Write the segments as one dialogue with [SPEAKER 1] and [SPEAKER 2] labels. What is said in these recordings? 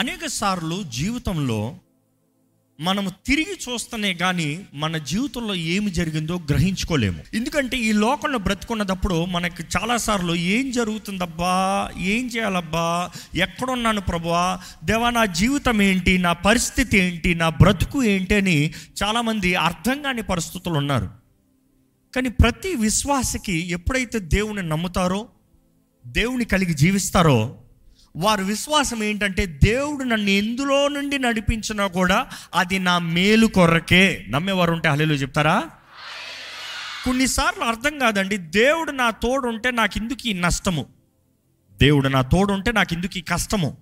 [SPEAKER 1] అనేక సార్లు జీవితంలో మనము తిరిగి చూస్తేనే కానీ మన జీవితంలో ఏమి జరిగిందో గ్రహించుకోలేము. ఎందుకంటే ఈ లోకంలో బ్రతుకున్నప్పుడు మనకి చాలాసార్లు ఏం జరుగుతుందబ్బా ఏం చేయాలబ్బా ఎక్కడున్నాను ప్రభువా దేవా నా జీవితం ఏంటి నా పరిస్థితి ఏంటి నా బ్రతుకు ఏంటి అని చాలామంది అర్థం కాని పరిస్థితులు ఉన్నారు. కానీ ప్రతి విశ్వాసకి ఎప్పుడైతే దేవుని నమ్ముతారో దేవుని కలిగి జీవిస్తారో వారి విశ్వాసం ఏంటంటే దేవుడు నన్ను ఎందులో నుండి నడిపించినా కూడా అది నా మేలు కొరకే. నమ్మేవారు ఉంటే హలేలు చెప్తారా? కొన్నిసార్లు అర్థం కాదండి దేవుడు నా తోడు ఉంటే నాకు ఇందుకు ఈ నష్టము. దేవుడు నా తోడు ఉంటే నాకు ఇందుకు ఈ కష్టము.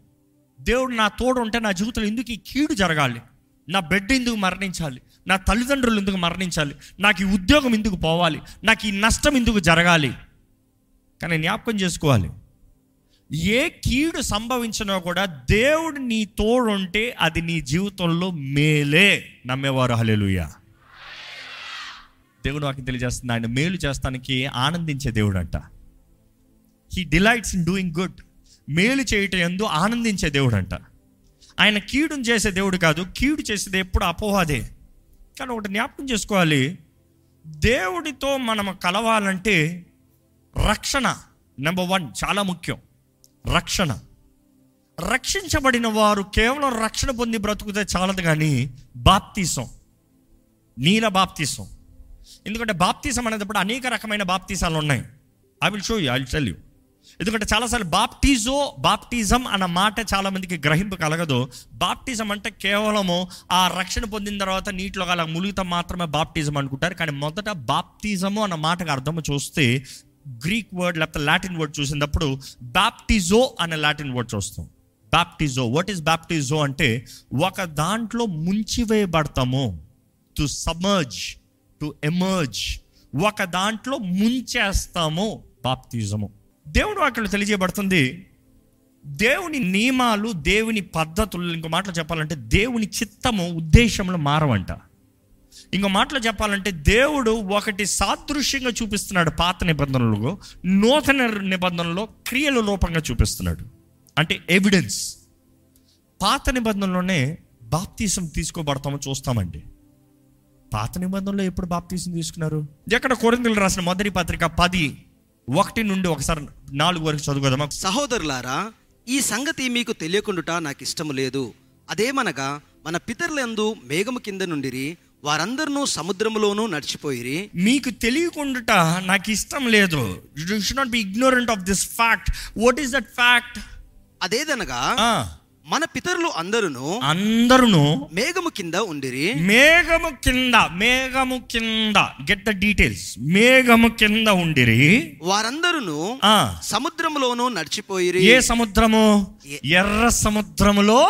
[SPEAKER 1] దేవుడు నా తోడు ఉంటే నా జీవితంలో ఎందుకు ఈ కీడు జరగాలి? నా బిడ్డ ఎందుకు మరణించాలి? నా తల్లిదండ్రులు ఎందుకు మరణించాలి? నాకు ఈ ఉద్యోగం ఎందుకు పోవాలి? నాకు ఈ నష్టం ఎందుకు జరగాలి? కానీ జ్ఞాపకం చేసుకోవాలి. ఏ కీడు సంభవించినా కూడా దేవుడు నీ తోడుంటే అది నీ జీవితంలో మేలే. నమ్మేవారు. హలేలుయ దేవుడు నాకు తెలియజేస్తుంది. ఆయన మేలు చేస్తానికి ఆనందించే దేవుడు అంట he delights in doing good మేలు చేయటం ఎందు ఆనందించే దేవుడు అంట ఆయన కీడును చేసే దేవుడు కాదు కీడు చేసేది ఎప్పుడు అపోహాదే కానీ ఒకటి జ్ఞాపకం చేసుకోవాలి. దేవుడితో మనం కలవాలంటే రక్షణ నెంబర్ వన్ చాలా ముఖ్యం. రక్షణ. రక్షించబడిన వారు కేవలం రక్షణ పొంది బ్రతుకుతే చాలదు కానీ బాప్తీసం. నీల బాప్తీసం. ఎందుకంటే బాప్తీసం అనేటప్పుడు అనేక రకమైన బాప్తీసాలు ఉన్నాయి I will show you I will tell you ఎందుకంటే చాలాసార్లు బాప్టిజో బాప్టిజం అన్న మాట చాలామందికి గ్రహింపు కలగదు. బాప్టిజం అంటే కేవలము ఆ రక్షణ పొందిన తర్వాత నీటిలో అలా ములుగుతాం మాత్రమే బాప్టిజం అనుకుంటారు. కానీ మొదట బాప్టిజము అన్న మాటకు అర్థం చూస్తే గ్రీక్ వర్డ్ లేకపోతే లాటిన్ వర్డ్ చూసినప్పుడు బాప్టిజో అనే లాటిన్ వర్డ్ చూస్తాం. బాప్టిజో వాట్ ఈస్ బాప్టిజో అంటే ఒక దాంట్లో ముంచివేయబడతాము. టు సమర్జ్ టు ఎమర్జ్ ఒక దాంట్లో ముంచేస్తాము బాప్తిజము దేవుడు అక్కడ తెలియజేయబడుతుంది దేవుని నియమాలు దేవుని పద్ధతులు ఇంకో మాటలు చెప్పాలంటే దేవుని చిత్తము ఉద్దేశంలో మారవంట. ఇంకో మాటలో చెప్పాలంటే దేవుడు ఒకటి సాదృశ్యంగా చూపిస్తున్నాడు పాత నిబంధనలలో నూతన నిబంధనలో క్రియల రూపంగా చూపిస్తున్నాడు. అంటే ఎవిడెన్స్ పాత నిబంధనలోనే బాప్తీసం తీసుకోబడతామో చూస్తామండి. పాత నిబంధనలో ఎప్పుడు బాప్తీసం తీసుకున్నారు? ఎక్కడ కొరిందులు రాసిన మొదటి పత్రిక పది ఒకటి నుండి ఒకసారి నాలుగు వరకు చదువుకోదామా?
[SPEAKER 2] సహోదరులారా ఈ సంగతి మీకు తెలియకుండుట నాకు ఇష్టము లేదు. అదేమనగా మన పితరులందు మేఘము కింద నుండిరి వారందరూ సముద్రములోనూ నడిచిపోయిరి.
[SPEAKER 1] మీకు తెలియకుండాట నాకు ఇష్టం లేదు. You should not be ignorant of this fact what is that fact
[SPEAKER 2] అదేదనగా మన పితరులు అందరును
[SPEAKER 1] అందరూ
[SPEAKER 2] మేఘము కింద ఉండిరి.
[SPEAKER 1] మేఘము కింద మేఘము కింద. గెట్ ద డీటెయిల్స్ మేఘము కింద ఉండిరి.
[SPEAKER 2] వారందరును సముద్రములోనూ నడిచిపోయిరి.
[SPEAKER 1] ఏ సముద్రము? ఎర్ర సముద్రములో.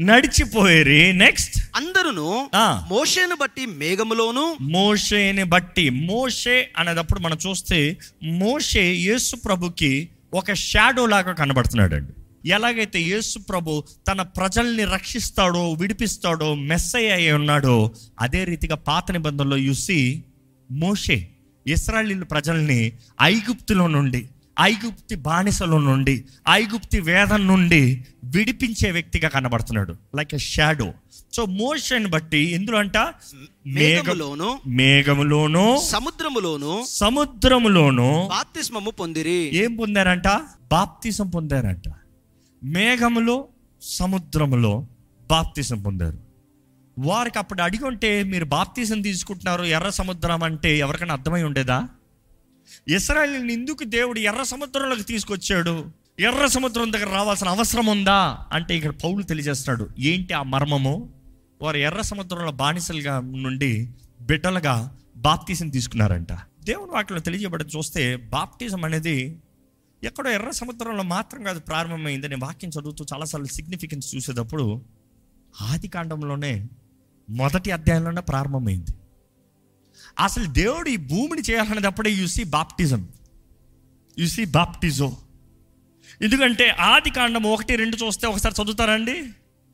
[SPEAKER 1] నడిచిపోయేరి. నెక్స్ట్
[SPEAKER 2] అందరును
[SPEAKER 1] ఆ.
[SPEAKER 2] మోషేను బట్టి మేఘములోను
[SPEAKER 1] మోషేని బట్టి. మోషే అనేటప్పుడు మనం చూస్తే మోషే యేసు ప్రభుకి ఒక షాడో లాగా కనబడుతున్నాడు అండి ఎలాగైతే యేసు ప్రభు తన ప్రజల్ని రక్షిస్తాడో విడిపిస్తాడో మెస్సై అయి ఉన్నాడో అదే రీతిగా పాత నిబంధనలో చూసి మోషే ఇస్రాయలీల ప్రజల్ని ఐగుప్తులో నుండి ఐగుప్తి బానిసలో నుండి ఐగుప్తి వేదం నుండి విడిపించే వ్యక్తిగా కనబడుతున్నాడు. Like a shadow so motion బట్టి ఎందులో అంట? మేఘ
[SPEAKER 2] మేఘములోను
[SPEAKER 1] మేఘములోను
[SPEAKER 2] సముద్రములోను
[SPEAKER 1] సముద్రములోను
[SPEAKER 2] బాప్తిస్మము పొందిరి.
[SPEAKER 1] ఏం పొందారంట? బాప్తిసం పొందారంట. మేఘములో సముద్రములో బాప్తిసం పొందారు. వారికి అప్పుడు అడిగి ఉంటే మీరు బాప్తిసం తీసుకుంటున్నారు ఎర్ర సముద్రం అంటే ఎవరికైనా అర్థమై ఉండేదా? ఇస్రాయల్ని ఎందుకు దేవుడు ఎర్ర సముద్రంలోకి తీసుకొచ్చాడు? ఎర్ర సముద్రం దగ్గర రావాల్సిన అవసరం ఉందా? అంటే ఇక్కడ పౌలు తెలియజేస్తున్నాడు ఏంటి ఆ మర్మము? వారు ఎర్ర సముద్రంలో బానిసలుగా నుండి బిడ్డలుగా బాప్తీసం తీసుకున్నారంట. దేవుని వాటిలో తెలియజేయబడి చూస్తే బాప్టిజం అనేది ఎక్కడో ఎర్ర సముద్రంలో మాత్రం కాదు ప్రారంభమైంది నేను వాక్యం చదువుతూ చాలాసార్లు సిగ్నిఫికెన్స్ చూసేటప్పుడు ఆది కాండంలోనే మొదటి అధ్యాయంలోనే ప్రారంభమైంది. అసలు దేవుడు ఈ భూమిని చేయాలనేటప్పుడే you see baptism you see baptizo ఎందుకంటే ఆది కాండం ఒకటి రెండు చూస్తే ఒకసారి చదువుతారండి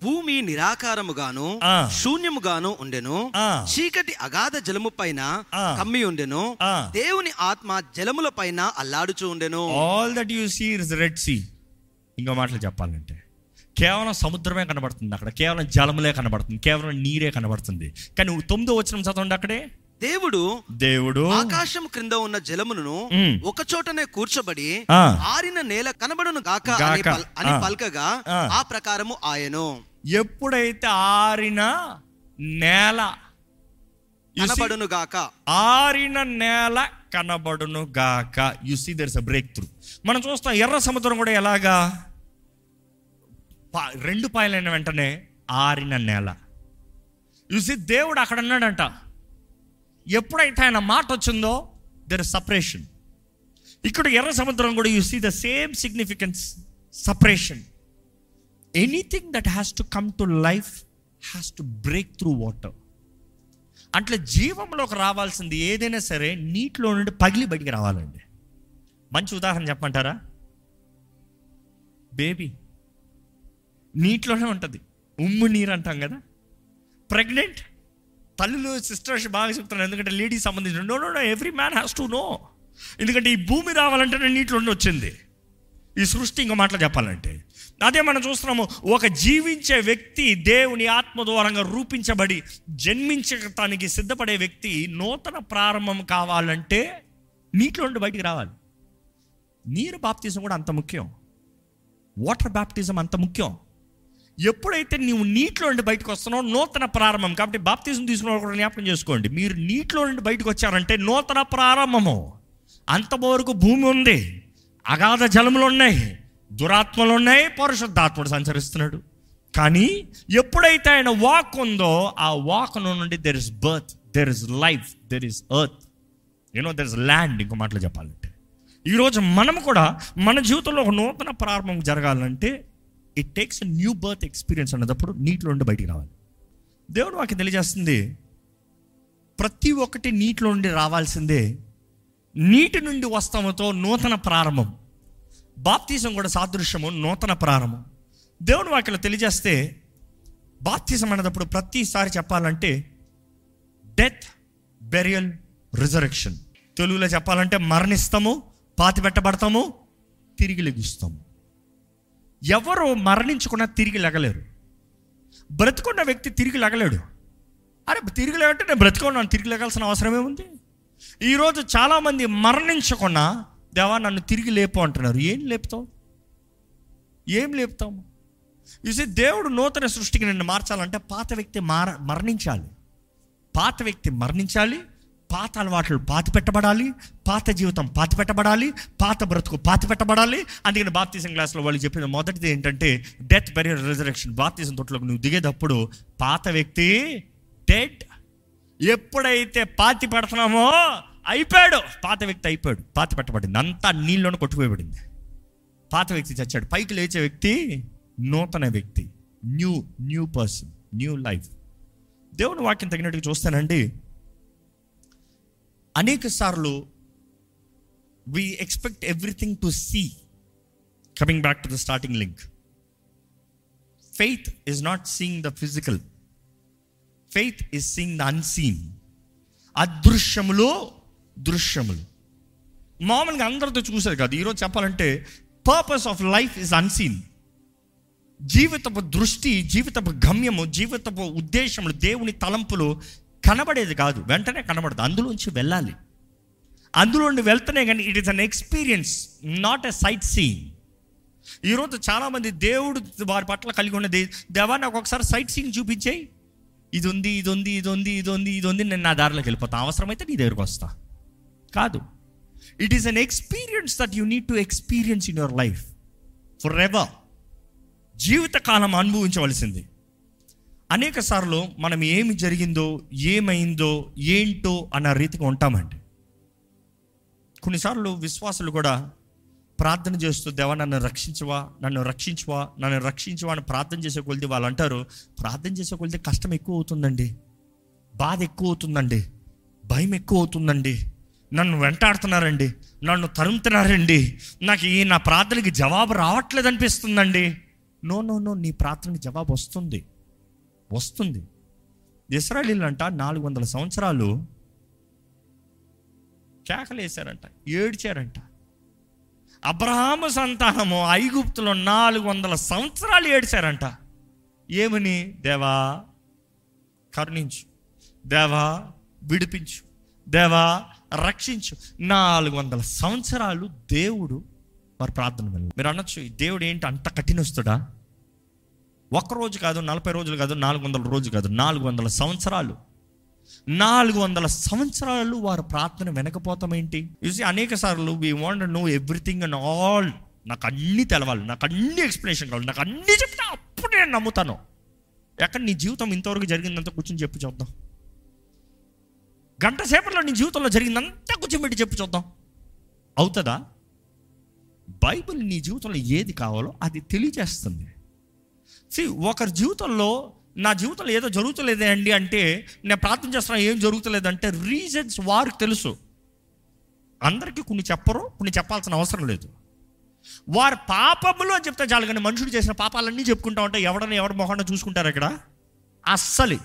[SPEAKER 2] భూమి నిరాకారముగాను. శూన్యముగాను ఉండెను
[SPEAKER 1] ఆ.
[SPEAKER 2] చీకటి అగాధ జలము పైన. కమ్మి ఉండెను. దేవుని ఆత్మ జలముల పైన అల్లాడుచూ ఉండెను
[SPEAKER 1] all that you see is red sea ఇంకో మాటలు చెప్పాలంటే కేవలం సముద్రమే కనబడుతుంది అక్కడ కేవలం జలములే కనబడుతుంది కేవలం నీరే కనబడుతుంది కానీ తొమ్మిదో వచ్చిన చదవండి అక్కడే
[SPEAKER 2] దేవుడు
[SPEAKER 1] దేవుడు
[SPEAKER 2] ఆకాశం క్రింద ఉన్న జలమును. ఒక చోటనే కూర్చోబడి. ఆరిన నేల కనబడును గాక అని. పలకగా
[SPEAKER 1] ఆ.
[SPEAKER 2] ప్రకారము ఆయను.
[SPEAKER 1] ఎప్పుడైతే ఆరిన నేల You see,
[SPEAKER 2] కనబడును గాక.
[SPEAKER 1] ఆరిన నేల కనబడును గాక. You see there's a breakthrough మనం చూస్తాం ఎర్ర సముద్రం కూడా ఎలాగా? రెండు పాయలైన వెంటనే ఆరిన నేల. చూసి దేవుడు అక్కడ ఉన్నాడంట. ఎప్పుడైతే ఆయన మాట వచ్చిందో దెర్ సపరేషన్ ఇక్కడ ఎర్ర సముద్రం కూడా you see the same significance separation anything that has to come to life has to break through water అట్లా జీవంలోకి రావాల్సింది ఏదైనా సరే నీటిలో నుండి పగిలి బయటికి రావాలండి. మంచి ఉదాహరణ చెప్పమంటారా? బేబీ నీటిలోనే ఉంటుంది. ఉమ్ము నీరు అంటాం కదా. ప్రెగ్నెంట్ తల్లులు సిస్టర్స్ బాగా చెప్తున్నారు. ఎందుకంటే లేడీస్ సంబంధించిన. No no no every man has to know ఎందుకంటే ఈ భూమి రావాలంటేనే నీటిలో వచ్చింది. ఈ సృష్టి ఇంకో మాటలు చెప్పాలంటే. అదే మనం చూస్తున్నాము ఒక జీవించే వ్యక్తి దేవుని ఆత్మ ద్వారంగా రూపించబడి జన్మించటానికి సిద్ధపడే వ్యక్తి నూతన ప్రారంభం కావాలంటే నీటిలో నుండి బయటికి రావాలి. నీరు బాప్తిజం కూడా అంత ముఖ్యం. వాటర్ బాప్టిజం అంత ముఖ్యం. ఎప్పుడైతే నీవు నీటిలో నుండి బయటకు వస్తున్నావు నూతన ప్రారంభం. కాబట్టి బాప్తిజం తీసుకున్న కూడా జ్ఞాపకం చేసుకోండి. మీరు నీటిలో నుండి బయటకు వచ్చారంటే నూతన ప్రారంభము. అంతవరకు భూమి ఉంది. అగాధ జలములు ఉన్నాయి. దురాత్మలు ఉన్నాయి. పరిశుద్ధాత్ముడు సంచరిస్తున్నాడు. కానీ ఎప్పుడైతే ఆయన వాక్ ఉందో ఆ వాక్ నుండి there is birth there is life there is earth you know there is land ఇంకో మాటలు చెప్పాలంటే. ఈరోజు మనం కూడా మన జీవితంలో ఒక నూతన ప్రారంభం జరగాలంటే it takes new birth experience అన్నప్పుడు నీటిలో నుండి బయటికి రావాలి. దేవుడు వాకి తెలియజేస్తుంది ప్రతి ఒక్కటి నీటిలో నుండి రావాల్సిందే. నీటి నుండి వస్తామతో నూతన ప్రారంభం. బాప్తీసం కూడా సాదృశ్యము నూతన ప్రారంభం. దేవుడు వాక్యలో తెలియజేస్తే బాప్తీసం అనేటప్పుడు ప్రతిసారి చెప్పాలంటే డెత్ బెరియల్ రిజరెక్షన్ తెలుగులో చెప్పాలంటే మరణిస్తాము పాతి పెట్టబడతాము తిరిగి లెగుస్తాము. ఎవరు మరణించకుండా తిరిగి లెగలేరు. బ్రతుకున్న వ్యక్తి తిరిగి లెగలేడు. అరే తిరిగి లేవంటే నేను బ్రతుకున్నాను తిరిగి లెగాల్సిన అవసరం ఏముంది? ఈరోజు చాలామంది మరణించకుండా దేవా నన్ను తిరిగి లేపు అంటున్నారు. ఏం లేపుతావు? ఏం లేపుతాము చూసి దేవుడు నూతన సృష్టికి నిన్ను మార్చాలంటే పాత వ్యక్తి మార మరణించాలి. పాత వ్యక్తి మరణించాలి పాత అలవాట్లు పాతి పెట్టబడాలి పాత జీవితం పాతి పెట్టబడాలి పాత బ్రతుకు పాతి పెట్టబడాలి. అందుకని బాప్తీసం క్లాస్లో వాళ్ళు చెప్పిన మొదటిది ఏంటంటే డెత్ బెరియర్ రిజరెక్షన్. బాప్తీసం తొట్టులోకి నువ్వు దిగేటప్పుడు పాత వ్యక్తి డెడ్. ఎప్పుడైతే పాతి పెడుతున్నామో అయిపోయాడు. పాత వ్యక్తి అయిపోయాడు. పాతి పెట్టబడింది. అంతా నీళ్ళను కొట్టుకుపోయబడింది పాత వ్యక్తి చచ్చాడు. పైకి లేచే వ్యక్తి నూతన వ్యక్తి. New new person new life. దేవుని వాక్యం తగినట్టుగా చూస్తానండి. అనేక సార్లు we expect everything to see coming back to the starting link faith is not seeing the physical faith is seeing the unseen అదృశ్యములో దృశ్యములు. మామూలుగా అందరితో చూసారు కాదు. ఈరోజు చెప్పాలంటే purpose of life is unseen జీవితపు దృష్టి జీవితపు గమ్యము జీవితపు ఉద్దేశములు దేవుని తలంపులు కనబడేది కాదు వెంటనే కనబడదు అందులోంచి వెళ్ళాలి. అందులోండి వెళ్తేనే కానీ it is an experience not a sightseeing ఈరోజు చాలామంది దేవుడు వారి పట్ల కలిగి ఉన్నది దేవా నాకు ఒకసారి సైట్ సీయింగ్ చూపించేయి. ఇది ఉంది ఇది ఉంది ఇది ఉంది ఇది ఉంది ఇది ఉంది నేను నా దారిలోకి వెళ్ళిపోతాను అవసరమైతే నీ దగ్గరకు వస్తా. కాదు. It is an experience that you need to experience in your life forever జీవితకాలం అనుభవించవలసింది. అనేక సార్లు మనం ఏమి జరిగిందో ఏమైందో ఏంటో అన్న రీతిగా ఉంటామండి. కొన్నిసార్లు విశ్వాసులు కూడా ప్రార్థన చేస్తూ దేవా నన్ను రక్షించవా నన్ను రక్షించవా నన్ను రక్షించవా అని ప్రార్థన చేసే కొలిది వాళ్ళు అంటారు. ప్రార్థన చేసే కొలిది కష్టం ఎక్కువ అవుతుందండి. బాధ ఎక్కువ అవుతుందండి. భయం ఎక్కువ అవుతుందండి. నన్ను వెంటాడుతున్నారండి. నన్ను తరుముతున్నారండి. నాకు ఈ నా ప్రార్థనకి జవాబు రావట్లేదు అనిపిస్తుందండి. నో నో నో నీ ప్రార్థనకి జవాబు వస్తుంది. వస్తుంది. ఇస్రాయలీలు అంట నాలుగు వందల సంవత్సరాలు కేకలేశారంట ఏడ్చారంట. అబ్రహాము సంతానము ఐగుప్తులో నాలుగు వందల సంవత్సరాలు ఏడిచారంట. ఏమని? దేవా కరుణించు. దేవా విడిపించు. దేవా రక్షించు. నాలుగు వందల సంవత్సరాలు దేవుడు వారి ప్రార్థన మీరు అనొచ్చు "ఈ దేవుడు ఏంటి అంత కఠినస్తుడా? ఒక్క రోజు కాదు నలభై రోజులు కాదు నాలుగు వందల రోజు కాదు నాలుగు వందల సంవత్సరాలు. నాలుగు వందల సంవత్సరాలు వారు ప్రార్థన వెనకపోతాం ఏంటి? చూసి అనేక సార్లు we want know everything and all నాకు అన్నీ తెలవాలి నాకు అన్ని ఎక్స్ప్లెనేషన్ కావాలి నాకు అన్నీ చెప్తే అప్పుడు నేను నమ్ముతాను. ఎక్కడ నీ జీవితం ఇంతవరకు జరిగిందంతా కూర్చొని చెప్పు చూద్దాం. గంట సేపట్లో నీ జీవితంలో జరిగిందంతా కూర్చోబెట్టి చెప్పు చూద్దాం. అవుతుందా? బైబిల్ నీ జీవితంలో ఏది కావాలో అది తెలియజేస్తుంది. సి ఒకరి జీవితంలో నా జీవితంలో ఏదో జరుగుతలేదే అండి అంటే నేను ప్రార్థన చేస్తున్నా ఏం జరుగుతలేదంటే రీజన్స్ వారికి తెలుసు. అందరికీ కొన్ని చెప్పరు కొన్ని చెప్పాల్సిన అవసరం లేదు. వారి పాపములు అని చెప్తే చాలు కానీ మనుషుడు చేసిన పాపాలన్నీ చెప్పుకుంటా ఉంటే ఎవడని ఎవరి మొహంలో చూసుకుంటారు ఇక్కడ? అస్సలు.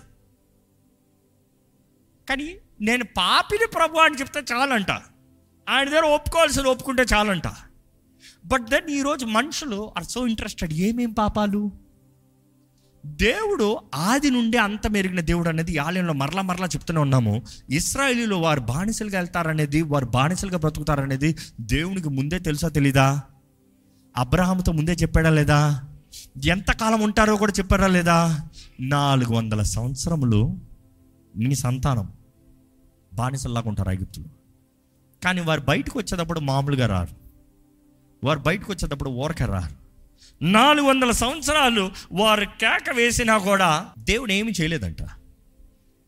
[SPEAKER 1] కానీ నేను పాపిని ప్రభు అని చెప్తే చాలంట. ఆయన దగ్గర ఒప్పుకోవాల్సింది ఒప్పుకుంటే చాలంట. బట్ దెన్ ఈరోజు మనుషులు ఆర్ సో ఇంట్రెస్టెడ్ ఏమేం పాపాలు? దేవుడు ఆది నుండి అంత మెరిగిన దేవుడు అనేది ఆలయంలో మరలా మరలా చెప్తూనే ఉన్నాము. ఇస్రాయేలీలు వారు బానిసలుగా వెళ్తారనేది వారు బానిసలుగా బ్రతుకుతారనేది దేవునికి ముందే తెలుసా తెలీదా? అబ్రహాముతో ముందే చెప్పాడా లేదా? ఎంతకాలం ఉంటారో కూడా చెప్పారా లేదా? నాలుగు వందల సంవత్సరములు నీ సంతానం బానిసల్లాగా ఉంటారు ఐగుప్తులు కానీ వారు బయటకు వచ్చేటప్పుడు మామూలుగా రారు. వారు బయటకు వచ్చేటప్పుడు ఓరక రారు. నాలుగు వందల సంవత్సరాలు వారు కేక వేసినా కూడా దేవుడు ఏమి చేయలేదంట.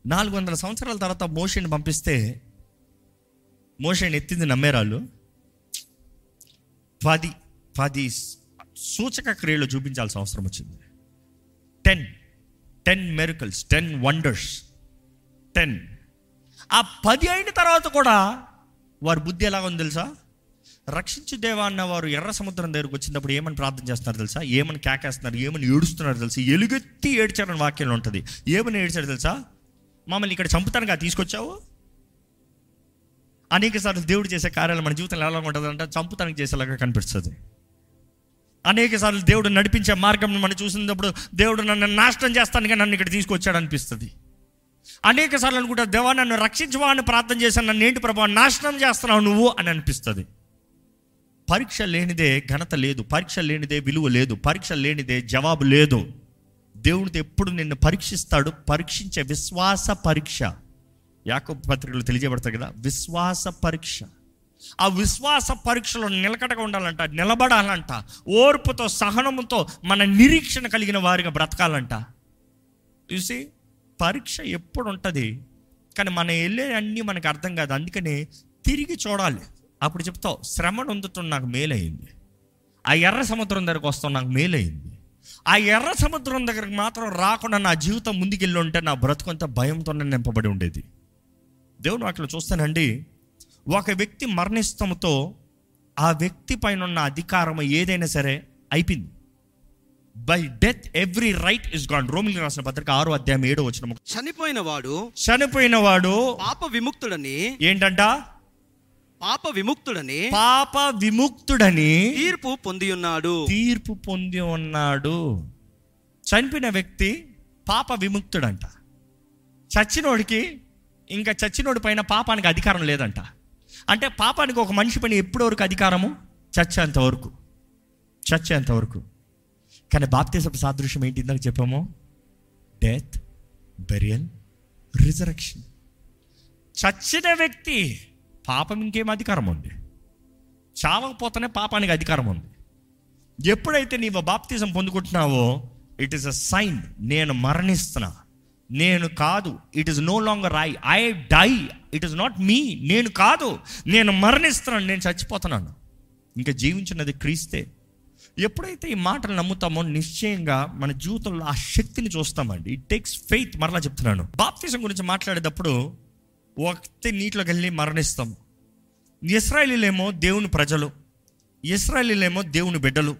[SPEAKER 1] నాలుగు వందల సంవత్సరాల తర్వాత మోషని పంపిస్తే మోషని ఎత్తింది నమ్మేరాళ్ళు. పది పది సూచక క్రియలు చూపించాల్సిన అవసరం వచ్చింది. Ten ten miracles ten wonders ten ఆ పది అయిన తర్వాత కూడా వారి బుద్ధి ఎలాగ ఉంది తెలుసా? రక్షించు దేవా అన్న వారు ఎర్ర సముద్రం దగ్గరకు వచ్చినప్పుడు ఏమని ప్రార్థన చేస్తున్నారు తెలుసా? ఏమని కేకేస్తున్నారు? ఏమని ఏడుస్తున్నారు తెలుసా? ఎలుగెత్తి ఏడ్చారని వాక్యంలో ఉంటుంది. ఏమని ఏడ్చారు తెలుసా? మమ్మల్ని ఇక్కడ చంపుతానుగా తీసుకొచ్చావు? అనేక సార్లు దేవుడు చేసే కార్యాలు మన జీవితంలో ఎలా ఉంటుంది అంటే చంపుతానికి చేసేలాగా కనిపిస్తుంది. అనేక సార్లు దేవుడు నడిపించే మార్గం మనం చూసినప్పుడు దేవుడు నన్ను నాశనం చేస్తానుగా నన్ను ఇక్కడ తీసుకొచ్చాడు అనిపిస్తుంది. అనేక సార్లు అనుకుంటా దేవా నన్ను రక్షించవా అని ప్రార్థన చేశాను. నన్ను ఏంటి ప్రభావం నాశనం చేస్తున్నావు నువ్వు అని అనిపిస్తుంది. పరీక్ష లేనిదే ఘనత లేదు పరీక్ష లేనిదే విలువ లేదు పరీక్ష లేనిదే జవాబు లేదు. దేవుడితో ఎప్పుడు నిన్ను పరీక్షిస్తాడు? పరీక్షించే విశ్వాస పరీక్ష. యాకబ్ పత్రికలు తెలియజేయబడతాయి కదా విశ్వాస పరీక్ష. ఆ విశ్వాస పరీక్షలో నిలకడగా ఉండాలంట నిలబడాలంట ఓర్పుతో సహనముతో మన నిరీక్షణ కలిగిన వారిగా బ్రతకాలంట. చూసి పరీక్ష ఎప్పుడు ఉంటుంది కానీ మనం వెళ్ళే అన్నీ మనకు అర్థం కాదు అందుకనే తిరిగి చూడాలి. అప్పుడు చెప్తావు శ్రమ నొందుతున్న నాకు మేలైంది ఆ ఎర్ర సముద్రం దగ్గరకు వస్తాం నాకు మేలైంది ఆ ఎర్ర సముద్రం దగ్గరకు మాత్రం రాకుండా నా జీవితం ముందుకెళ్ళి ఉంటే నా బ్రతుకంతా భయంతోనే నింపబడి ఉండేది. దేవుని వాటిలో చూస్తానండి ఒక వ్యక్తి మరణిస్తంతో ఆ వ్యక్తి పైన ఉన్న అధికారం ఏదైనా సరే అయిపోయింది. By death every right is gone రోమిలి రాసిన పత్రిక ఆరో అధ్యాయం ఏడో వచ్చిన
[SPEAKER 2] చనిపోయిన వాడు
[SPEAKER 1] చనిపోయిన వాడు
[SPEAKER 2] పాప విముక్తుడని
[SPEAKER 1] ఏంటంట?
[SPEAKER 2] పాప విముక్తుడని
[SPEAKER 1] పాప విముక్తుడని
[SPEAKER 2] తీర్పు పొంది ఉన్నాడు.
[SPEAKER 1] తీర్పు పొంది ఉన్నాడు. చనిపోయిన వ్యక్తి పాప విముక్తుడంట. చచ్చినోడికి ఇంకా చచ్చినోడి పైన పాపానికి అధికారం లేదంట. అంటే పాపానికి ఒక మనిషి పైన ఎప్పటి వరకు అధికారము? చచ్చేంత వరకు. చచ్చేంత వరకు. కానీ బాప్తీసపు సాదృశ్యం ఏంటి ఇందాక చెప్పాము? డెత్ బెరియల్ రిజరక్షన్ చచ్చిన వ్యక్తి పాపం ఇంకేం అధికారం ఉంది? చావకపోతేనే పాపానికి అధికారం ఉంది. ఎప్పుడైతే నీవు బాప్తిజం పొందుకుంటున్నావో ఇట్ ఈస్ అ సైన్ నేను మరణిస్తున్నా. నేను కాదు. It is no longer I I die it is not me నేను కాదు. నేను మరణిస్తున్నాను. నేను చచ్చిపోతున్నాను. ఇంకా జీవించినది క్రీస్తే. ఎప్పుడైతే ఈ మాటలు నమ్ముతామో నిశ్చయంగా మన జీవితంలో ఆ శక్తిని చూస్తామండి. ఇట్ టేక్స్ ఫెయిత్ మరలా చెప్తున్నాను. బాప్తిజం గురించి మాట్లాడేటప్పుడు ఒకటి నీటిలోకి వెళ్ళి మరణిస్తాం. ఇస్రాయలీలేమో దేవుని ప్రజలు ఇస్రాయలీలేమో దేవుని బిడ్డలు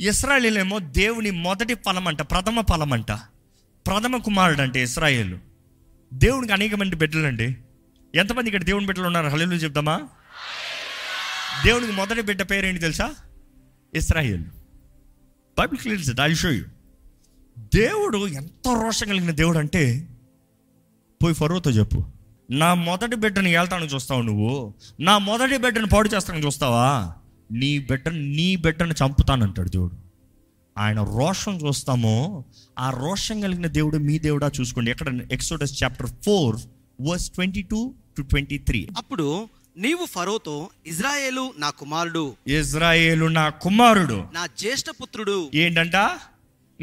[SPEAKER 1] ఇస్రాయలీలేమో దేవుని మొదటి ఫలం అంట ప్రథమ ఫలం అంట ప్రథమ కుమారుడు అంటే ఇస్రాయేల్. దేవునికి అనేక మంది బిడ్డలు అండి ఎంతమంది ఇక్కడ దేవుని బిడ్డలు ఉన్నారు? హలీలు చెప్దామా? దేవునికి మొదటి బిడ్డ పేరేంటి తెలుసా? Israel. Bible clear it I show you. దేవుడు ఎంత రోషం కలిగిన దేవుడు అంటే పోయి ఫరోతో చెప్పు. నా మొదటి బిడ్డను వెళ్తాను చూస్తావు నువ్వు? నా మొదటి బిడ్డను పాడు చేస్తాను చూస్తావా? నీ బిడ్డను నీ బిడ్డను చంపుతానంటాడు దేవుడు. ఆయన రోషం చూస్తామో ఆ రోషం కలిగిన దేవుడు మీ దేవుడా చూసుకోండి. ఎక్కడ? Exodus chapter four verse twenty two to twenty three.
[SPEAKER 2] అప్పుడు నీవు ఫరోతో ఇజ్రాయేలు నా కుమారుడు
[SPEAKER 1] ఇజ్రాయేలు నా కుమారుడు.
[SPEAKER 2] నా జ్యేష్ఠ పుత్రుడు
[SPEAKER 1] ఏంటంట?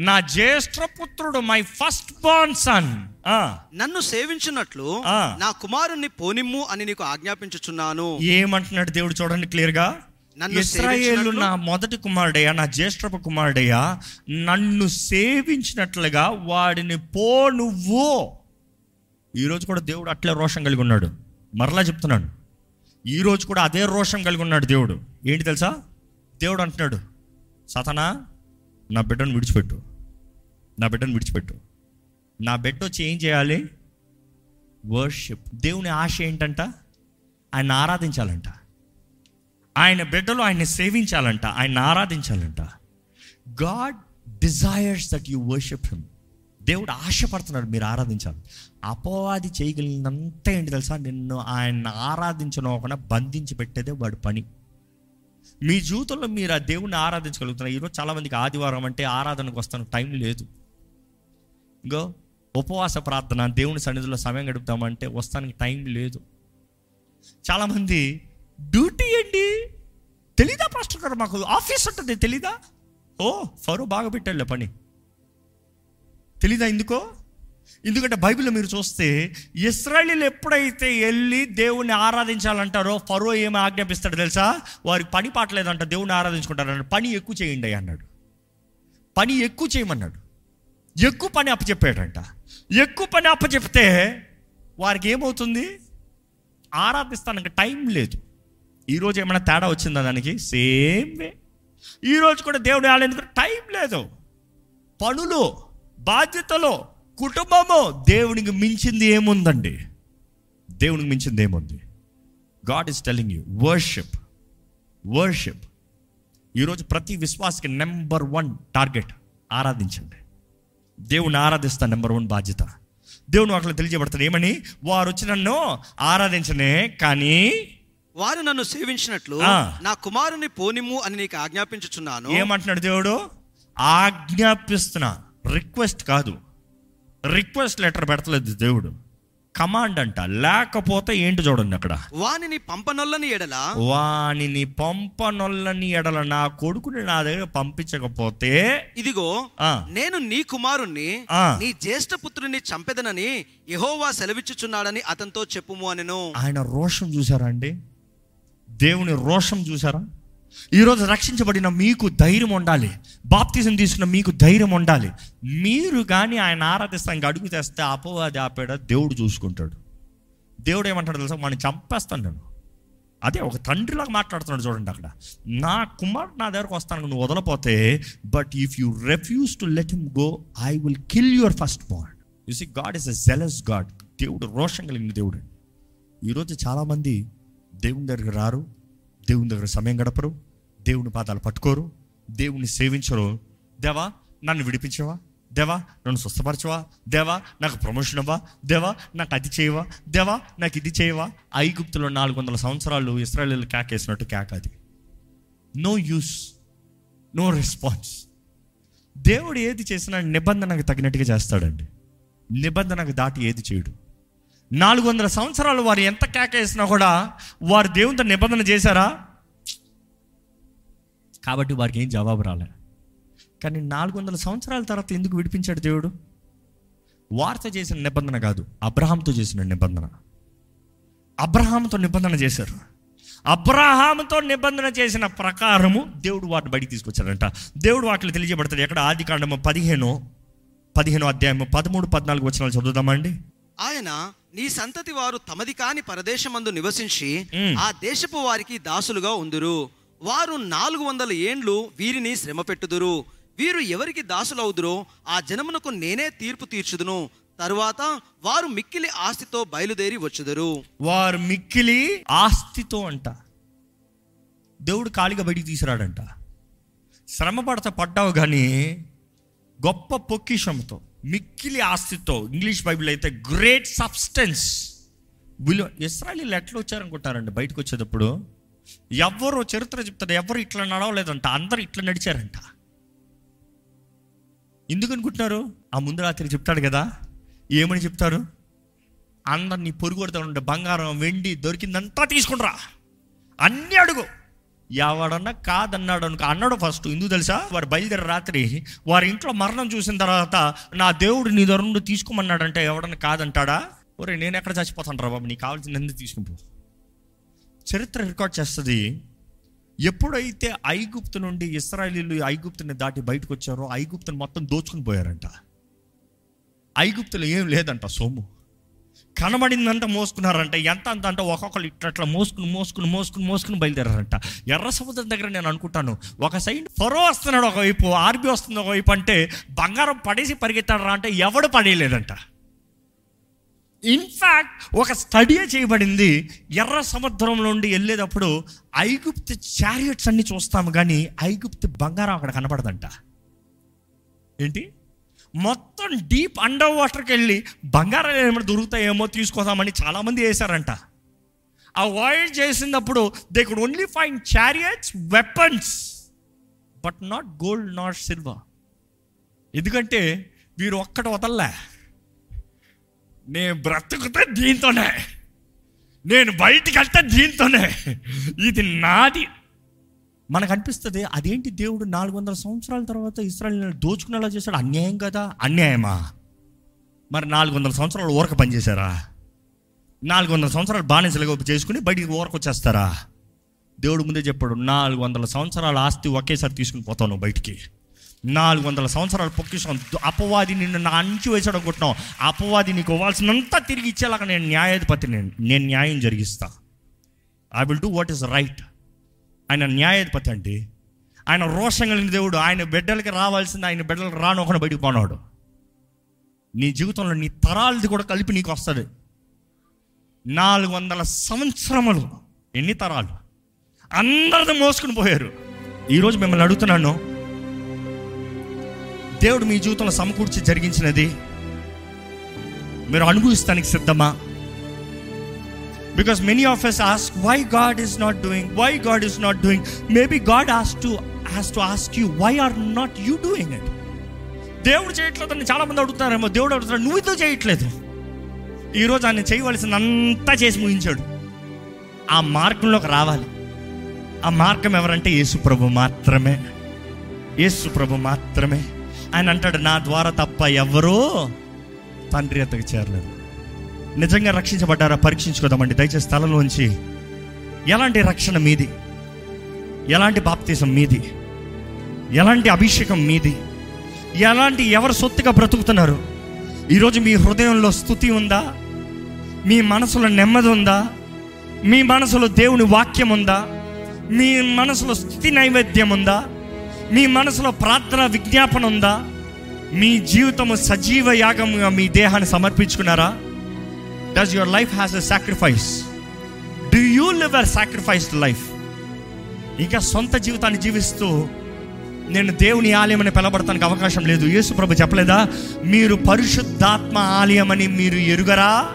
[SPEAKER 1] నా జ్యేష్ఠ పుత్రుడు మై ఫస్ట్ బోర్న్ సన్
[SPEAKER 2] నన్ను సేవించున్నట్లు
[SPEAKER 1] ఆ.
[SPEAKER 2] నా కుమారుణ్ణి పోనిమ్ము అని నీకు ఆజ్ఞాపించుచున్నాను.
[SPEAKER 1] ఏమంటున్నాడు దేవుడు చూడండి క్లియర్గా?
[SPEAKER 2] నన్ను
[SPEAKER 1] ఇస్రాయేలు
[SPEAKER 2] సేవించినట్లు-
[SPEAKER 1] నా మొదటి కుమారుడయ్యా నా జ్యేష్ఠపు కుమారుడయ్యా నన్ను సేవించినట్లుగా వాడిని పో నువ్వు ఈరోజు కూడా దేవుడు అట్లే రోషం కలిగి ఉన్నాడు. మరలా చెప్తున్నాను. ఈరోజు కూడా అదే రోషం కలిగి ఉన్నాడు దేవుడు. ఏంటి తెలుసా? దేవుడు అంటున్నాడు సతనా నా బిడ్డను విడిచిపెట్టు. నా బిడ్డను విడిచిపెట్టు. నా బిడ్డ వచ్చి ఏం చేయాలి? వర్షిప్. దేవుని ఆశ ఏంటంట? ఆయన ఆరాధించాలంట. ఆయన బిడ్డలు ఆయన్ని సేవించాలంట. ఆయన ఆరాధించాలంట. God desires that you worship him దేవుడు ఆశపడుతున్నాడు మీరు ఆరాధించాలి అపవాది చేయగలిగినంత ఏంటి తెలుసా? నిన్ను ఆయన ఆరాధించనోకుండా బంధించి పెట్టేదే వాడి పని. మీ జీవితంలో మీరు ఆ దేవుణ్ణి ఆరాధించగలుగుతున్నారు. ఈరోజు చాలామందికి ఆదివారం అంటే ఆరాధనకు వస్తాను. టైం లేదు. గో ఉపవాస ప్రార్థన దేవుని సన్నిధిలో సమయం గడుపుతామంటే వస్తానికి టైం లేదు. చాలామంది డ్యూటీ ఏంటి? తెలీదా పాస్టర్ గారు మాకు? ఆఫీస్ ఉంటుంది తెలీదా? ఓ ఫరో బాగా పెట్టాడులే పని. తెలీదా ఎందుకో? ఎందుకంటే బైబిల్లో మీరు చూస్తే ఇస్రాయలీలు ఎప్పుడైతే వెళ్ళి దేవుణ్ణి ఆరాధించాలంటారో ఫరో ఏమి ఆజ్ఞాపిస్తాడు తెలుసా? వారికి పని పాటలేదంట దేవుణ్ణి ఆరాధించుకుంటారు పని ఎక్కువ చేయండి అన్నాడు. పని ఎక్కువ చేయమన్నాడు. ఎక్కువ పని అప్పచెప్పాడంట. ఎక్కువ పని అప్పచెప్తే వారికి ఏమవుతుంది? ఆరాధిస్తానికి టైం లేదు. ఈరోజు ఏమైనా తేడా వచ్చిందా దానికి? Same way. ఈరోజు కూడా దేవుడు ఆడేందుకు టైం లేదు. పనులు బాధ్యతలు కుటుంబము దేవునికి మించింది ఏముందండి? దేవునికి మించింది ఏముంది? God is telling you worship worship ఈరోజు ప్రతి విశ్వాసకి నెంబర్ వన్ టార్గెట్ ఆరాధించండి. దేవుని ఆరాధిస్తా నెంబర్ వన్ బాధ్యత. దేవుని అట్లా తెలియజేయబడతాడు ఏమని? వారు వచ్చి నన్ను ఆరాధించనే కానీ
[SPEAKER 2] వారు నన్ను సేవించినట్లు. నా కుమారుని పోనిమ్ము అని నీకు ఆజ్ఞాపించుచున్నాను.
[SPEAKER 1] ఏమంటున్నాడు దేవుడు? ఆజ్ఞాపిస్తున్నా. రిక్వెస్ట్ కాదు. రిక్వెస్ట్ లెటర్ పెడతలేదు దేవుడు. కమాండ్ అంట. లేకపోతే ఏంటి చూడండి అక్కడ.
[SPEAKER 2] వానిని పంపనొల్లని ఎడల?
[SPEAKER 1] వానిని పంపనొల్లని ఎడల నా కొడుకుని నా దగ్గర పంపించకపోతే
[SPEAKER 2] ఇదిగో. నేను నీ కుమారుణ్ణి. నీ జ్యేష్ఠ పుత్రుని చంపెదనని యెహోవా సెలవిచ్చుచున్నాడని అతనితో చెప్పుము అనెను.
[SPEAKER 1] ఆయన రోషం చూసారా అండి? దేవుని రోషం చూసారా ఈరోజు రక్షించబడిన మీకు ధైర్యం ఉండాలి. బాప్తిజం తీసుకున్న మీకు ధైర్యం ఉండాలి. మీరు కానీ ఆయన ఆరాధిస్తానికి అడుగు తెస్తే అపవాది ఆపేడ దేవుడు చూసుకుంటాడు. దేవుడు ఏమంటాడు తెలుసా? వాడిని చంపేస్తాను నేను. అదే ఒక తండ్రిలాగా మాట్లాడుతున్నాడు చూడండి అక్కడ. నా కుమారుడు నా దగ్గరకు వస్తాను నువ్వు వదలపోతే but if you refuse to let him go I will kill your firstborn you see God is a jealous God దేవుడు రోషం కలిగిన దేవుడు. ఈరోజు చాలామంది దేవుని దగ్గరికి రారు దేవుని దగ్గర సమయం గడపరు దేవుని పాదాలు పట్టుకోరు దేవుని సేవించరు. దేవా నన్ను విడిపించవా? దేవా నన్ను స్వస్థపరచవా? దేవా నాకు ప్రమోషన్ అవ్వా దేవా నాకు అది చేయవా? దేవా నాకు ఇది చేయవా? ఐగుప్తులో నాలుగు వందల సంవత్సరాలు ఇస్రాయల్ కేకేసినట్టు కేక అది. నో యూస్ నో రెస్పాన్స్ దేవుడు ఏది చేసినా నిబంధనకు తగినట్టుగా చేస్తాడండి. నిబంధనకు దాటి ఏది చేయడు. నాలుగు వందల సంవత్సరాలు వారు ఎంత కేకేసినా కూడా వారు దేవునితో నిబంధన చేశారా? కాబట్టి వారికి ఏం జవాబు రాలే. కానీ నాలుగు వందల సంవత్సరాల తర్వాత ఎందుకు విడిపించాడు దేవుడు? వార్త చేసిన నిబంధన కాదు అబ్రహాంతో చేసిన నిబంధన. అబ్రహాంతో నిబంధన చేశారు. అబ్రహాంతో నిబంధన చేసిన ప్రకారము దేవుడు వాటిని బయటికి తీసుకొచ్చాడంట. దేవుడు వాటిని తెలియజేయబడతాడు ఎక్కడ? ఆది కాండము పదిహేను పదిహేను అధ్యాయము పదమూడు పద్నాలుగు వచనాలు చదువుదామండి
[SPEAKER 2] ఆయన నీ సంతతి వారు తమది కాని పరదేశమందు నివసించి. ఆ దేశపు వారికి దాసులుగా ఉందురు. వారు నాలుగు వందల ఏండ్లు వీరిని శ్రమ పెట్టుదురు. వీరు ఎవరికి దాసులవుదురో ఆ జనమునకు నేనే తీర్పు తీర్చుదును. తరువాత వారు మిక్కిలి ఆస్తితో బయలుదేరి వచ్చుదురు.
[SPEAKER 1] వారు మిక్కిలి ఆస్తితో అంట. దేవుడు ఖాళీగా బయటికి తీసుకురాడంట. శ్రమ పడతా పడ్డావు కానీ గొప్ప పొక్కిషంతో మిక్కిలి ఆస్తితో ఇంగ్లీష్ బైబిల్ అయితే గ్రేట్ సబ్స్టెన్స్. విలువ ఇస్రాయలీలు ఎట్లా వచ్చారనుకుంటారండి బయటకు వచ్చేటప్పుడు? ఎవరు చరిత్ర చెప్తారు ఎవరు ఇట్లా నడవలేదంట అందరు ఇట్లా నడిచారంట. ఎందుకు అనుకుంటున్నారు? ఆ ముందు రాత్రి చెప్తాడు కదా ఏమని చెప్తారు అందరినీ పొరుగుడుతూ ఉండే బంగారం వెండి దొరికిందంతా తీసుకుంట్రా అన్నీ అడుగు. ఎవడన్నా కాదన్నాడు అనుకో అన్నాడు ఫస్ట్ ఎందుకు తెలుసా? వారు బయలుదేరి రాత్రి వారి ఇంట్లో మరణం చూసిన తర్వాత నా దేవుడు నీ దగ్గర నుండి తీసుకోమన్నాడంటే ఎవడన్నా కాదంటాడా? ఒరే నేను ఎక్కడ చచ్చిపోతాను రా బాబు? నీకు కావాల్సింది ఎందుకు తీసుకుంటూ చరిత్ర రికార్డ్ చేస్తుంది. ఎప్పుడైతే ఐగుప్తు నుండి ఇస్రాయలీలు ఐగుప్తుని దాటి బయటకు వచ్చారో ఐగుప్తుని మొత్తం దోచుకుని పోయారంట. ఐగుప్తులో ఏం లేదంట సొమ్ము కనబడిందంతా మోసుకున్నారంట. ఎంత అంత అంటే ఒక్కొక్కరు ఇట్లా అట్లా మోసుకుని మోసుకుని మోసుకుని మోసుకుని బయలుదేరారంట. ఎర్ర సముద్రం దగ్గర నేను అనుకుంటాను ఒక సైడ్ ఫరో వస్తున్నాడు ఒకవైపు ఆర్బీ వస్తుంది ఒకవైపు అంటే బంగారం పడేసి పరిగెత్తాడరా అంటే ఎవడు పడేయలేదంట. ఇన్ఫ్యాక్ట్ ఒక స్టడీ చేయబడింది ఎర్ర సముద్రం నుండి వెళ్ళేటప్పుడు ఐగుప్తి చారియట్స్ అన్ని చూస్తాము కానీ ఐగుప్తి బంగారం అక్కడ కనపడదంట ఏంటి? మొత్తం డీప్ అండర్ వాటర్కి వెళ్ళి బంగారం ఏమైనా దొరుకుతాయేమో తీసుకోదామని చాలామంది వేశారంట. ఆ వాయిడ్ చేసినప్పుడు they could only fine chariots weapons but not gold not silver ఎందుకంటే వీరు ఒక్కటి వదల్లే. నేను బ్రతుకుతే దీంతోనే. నేను బయటికి వెళ్తే దీంతోనే. ఇది నాది. మనకు అనిపిస్తుంది అదేంటి దేవుడు నాలుగు వందల సంవత్సరాల తర్వాత ఇస్రాయల్ దోచుకునేలా చేశాడు? అన్యాయం కదా అన్యాయమా? మరి నాలుగు వందల సంవత్సరాలు ఊరక పనిచేశారా? నాలుగు వందల సంవత్సరాలు బానిసలుగా చేసుకుని బయటికి ఊరకు వచ్చేస్తారా దేవుడు ముందే చెప్పాడు నాలుగు వందల సంవత్సరాల ఆస్తి ఒకేసారి తీసుకుని పోతాను బయటికి. నాలుగు వందల సంవత్సరాలు పొక్కిస్తాం అపవాది నిన్ను నా అంచు వేసాడు అనుకుంటున్నావు. అపవాది నీకు ఇవ్వాల్సినంతా తిరిగి ఇచ్చేలాగా నేను న్యాయాధిపతి నేను నేను న్యాయం జరిగిస్తా. I will do what is right ఆయన న్యాయాధిపతి అండి. ఆయన రోషం కలిగిన దేవుడు. ఆయన బిడ్డలకి రావాల్సింది ఆయన బిడ్డలకు రాను ఒకటి పోనాడు. నీ జీవితంలో నీ తరాలది కూడా కలిపి నీకు వస్తుంది. నాలుగు వందల సంవత్సరములు ఎన్ని తరాలు? అందరిది మోసుకుని పోయారు. ఈరోజు మిమ్మల్ని అడుగుతున్నాను దేవుడు మీ జీవితంలో సమకూర్చి జరిగించినది మీరు అనుభవిస్తానికి సిద్ధమా? Because many of us ask why God is not doing why God is not doing maybe God has to has to ask you why are not you doing it దేవుడు చేయట్లేదని చాలా మంది అడుగుతారేమో దేవుడు అడుగుతాడు నువ్వు ఇదో చేయట్లేదు? ఈరోజు ఆయన చేయవలసిందంతా చేసి ముగించాడు. ఆ మార్గంలోకి రావాలి. ఆ మార్గం ఎవరంటే యేసు ప్రభు మాత్రమే. యేసు ప్రభు మాత్రమే. ఆయన అంటాడు నా ద్వారా తప్ప ఎవరో తండ్రి అత్తకు చేరలేదు. నిజంగా రక్షించబడ్డారా? పరీక్షించుకోదామండి. దయచేసి స్థలంలోంచి ఎలాంటి రక్షణ మీది? ఎలాంటి బాప్తీసం మీది? ఎలాంటి అభిషేకం మీది? ఎలాంటి ఎవరు సొత్తుగా బ్రతుకుతున్నారు? ఈరోజు మీ హృదయంలో స్థుతి ఉందా? మీ మనసులో నెమ్మది ఉందా? మీ మనసులో దేవుని వాక్యం ఉందా? మీ మనసులో స్థుతి నైవేద్యం ఉందా? మీ మనసులో ప్రార్థన విజ్ఞాపన ఉందా? మీ జీవితము సజీవ యాగంగా మీ దేహాన్ని సమర్పించుకున్నారా? Does your life has a sacrifice do you live a sacrificed life ఇంకా సొంత జీవితాన్ని జీవిస్తూ నేను దేవుని ఆలయం అని పిలబడటానికి అవకాశం లేదు. యేసు ప్రభు చెప్పలేదా? మీరు పరిశుద్ధాత్మ ఆలయం అని మీరు ఎరుగరా?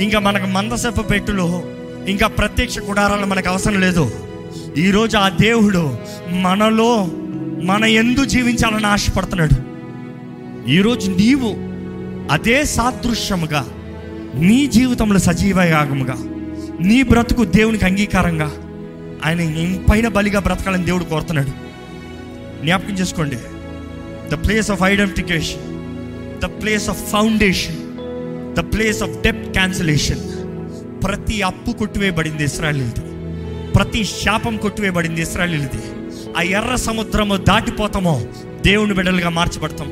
[SPEAKER 1] ఇంకా మనకు మందసపు పెట్టులో ఇంకా ప్రత్యక్ష గుడారాలు మనకు అవసరం లేదు. ఈరోజు ఆ దేవుడు మనలో మన ఎందు జీవించాలని ఆశపడుతున్నాడు. ఈరోజు నీవు అదే సాదృశ్యముగా నీ జీవితంలో సజీవ యాగముగా నీ బ్రతుకు దేవునికి అంగీకారంగా. ఆయన పైన బలిగా బ్రతకాలని దేవుడు కోరుతున్నాడు. జ్ఞాపకం చేసుకోండి. The place of identification the place of foundation the place of debt cancellation ప్రతి అప్పు కొట్టివేయబడింది ఇస్రాయలీలది. ప్రతి శాపం కొట్టివేయబడింది ఇస్రాయలీలది. ఆ ఎర్ర సముద్రము దాటిపోతామో దేవుని బిడ్డలుగా మార్చబడతాం.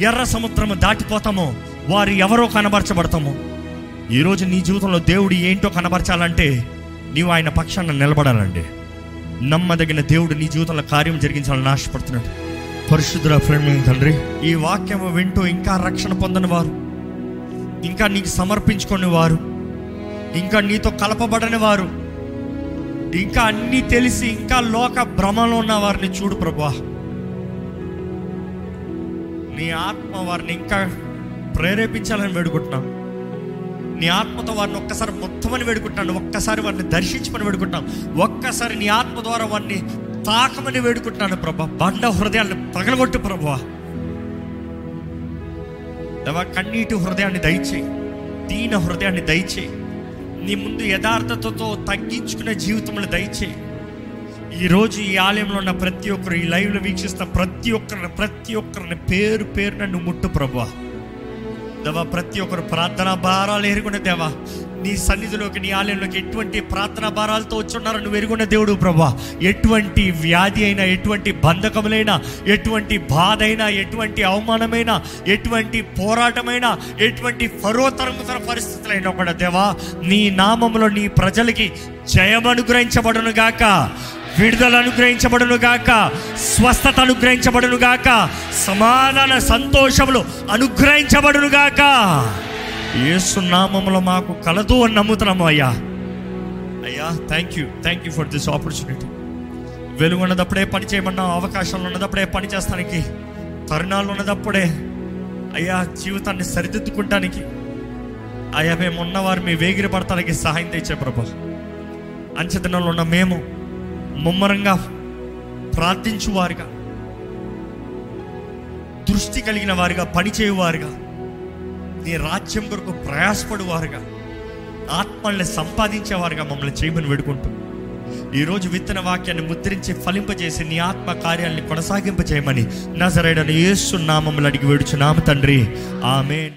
[SPEAKER 1] ఎర్ర సముద్రము దాటిపోతామో వారు ఎవరో కనబరచబడతామో. ఈరోజు నీ జీవితంలో దేవుడు ఏంటో కనబరచాలంటే నీవు ఆయన పక్షాన నిలబడాలండి. నమ్మదగిన దేవుడు నీ జీవితంలో కార్యం జరిగించాలని ఆశపడుతున్నాడు. పరిశుద్ధుల ప్రేమ తండ్రి ఈ వాక్యం వింటూ ఇంకా రక్షణ పొందని వారు ఇంకా నీకు సమర్పించుకుని వారు ఇంకా నీతో కలపబడని వారు ఇంకా అన్నీ తెలిసి ఇంకా లోక భ్రమలో ఉన్న వారిని చూడు ప్రభా నీ ఆత్మ వారిని ఇంకా ప్రేరేపించాలని వేడుకుంటున్నాను నీ ఆత్మతో వారిని ఒక్కసారి మొత్తమని వేడుకుంటున్నాను. ఒక్కసారి వారిని దర్శించమని వేడుకుంటాను ఒక్కసారి నీ ఆత్మ ద్వారా వారిని తాకమని వేడుకుంటున్నాను ప్రభా. బండ హృదయాన్ని పగలగొట్టు ప్రభా దేవా కన్నీటి హృదయాన్ని దయచేయి. దీన హృదయాన్ని దయచేయి. నీ ముందు యథార్థతతో తగ్గించుకునే జీవితంలో దయచేయి. ఈరోజు ఈ ఆలయంలో ఉన్న ప్రతి ఒక్కరు ఈ లైవ్లో వీక్షిస్తున్న ప్రతి ఒక్కరిని ప్రతి ఒక్కరిని పేరు పేరు నన్ను ముట్టు ప్రభా దేవా ప్రతి ఒక్కరు ప్రార్థనా భారాలు ఎరుగున్న దేవా. నీ సన్నిధిలోకి నీ ఆలయంలోకి ఎటువంటి ప్రార్థనా భారాలతో వచ్చున్నారో నువ్వు ఎరుగున్న దేవుడు ప్రభా. ఎటువంటి వ్యాధి అయినా ఎటువంటి బంధకములైనా ఎటువంటి బాధ అయినా ఎటువంటి అవమానమైనా ఎటువంటి పోరాటమైనా ఎటువంటి పరోతరముతర పరిస్థితులైనా కూడా దేవా నీ నామంలో నీ ప్రజలకి జయం అనుగ్రహించబడును గాక విడుదల అనుగ్రహించబడును గాక. స్వస్థత అనుగ్రహించబడును గాక. సమాధాన సంతోషములు అనుగ్రహించబడును గాక. యేసు మాకు కలదు అని నమ్ముతున్నాము అయ్యా. అయ్యా thank you thank you for this opportunity వెలుగు ఉన్నదప్పుడే పని చేయమన్నా అవకాశాలు ఉన్నదప్పుడే పని చేస్తానికి తరుణాలు ఉన్నదప్పుడే అయ్యా జీవితాన్ని సరిదిద్దుకుంటానికి అయ్యా మేము ఉన్నవారు మీ వేగిరి పడతానికి సహాయం తెచ్చే ప్రభా. అంచెదినంలో ఉన్న మేము ముమ్మరంగా ప్రార్థించువారుగా దృష్టి కలిగిన వారుగా పనిచేయువారుగా నీ రాజ్యం కొరకు ప్రయాసపడువారుగా ఆత్మల్ని సంపాదించేవారుగా మమ్మల్ని చేయమని వేడుకుంటూ ఈరోజు విత్తన వాక్యాన్ని ముద్రించి ఫలింపజేసి నీ ఆత్మ కార్యాలని కొనసాగింపజేయమని నజరైడని యేసు నామములు అడిగి వేడుచు నామ తండ్రి. ఆమెన్.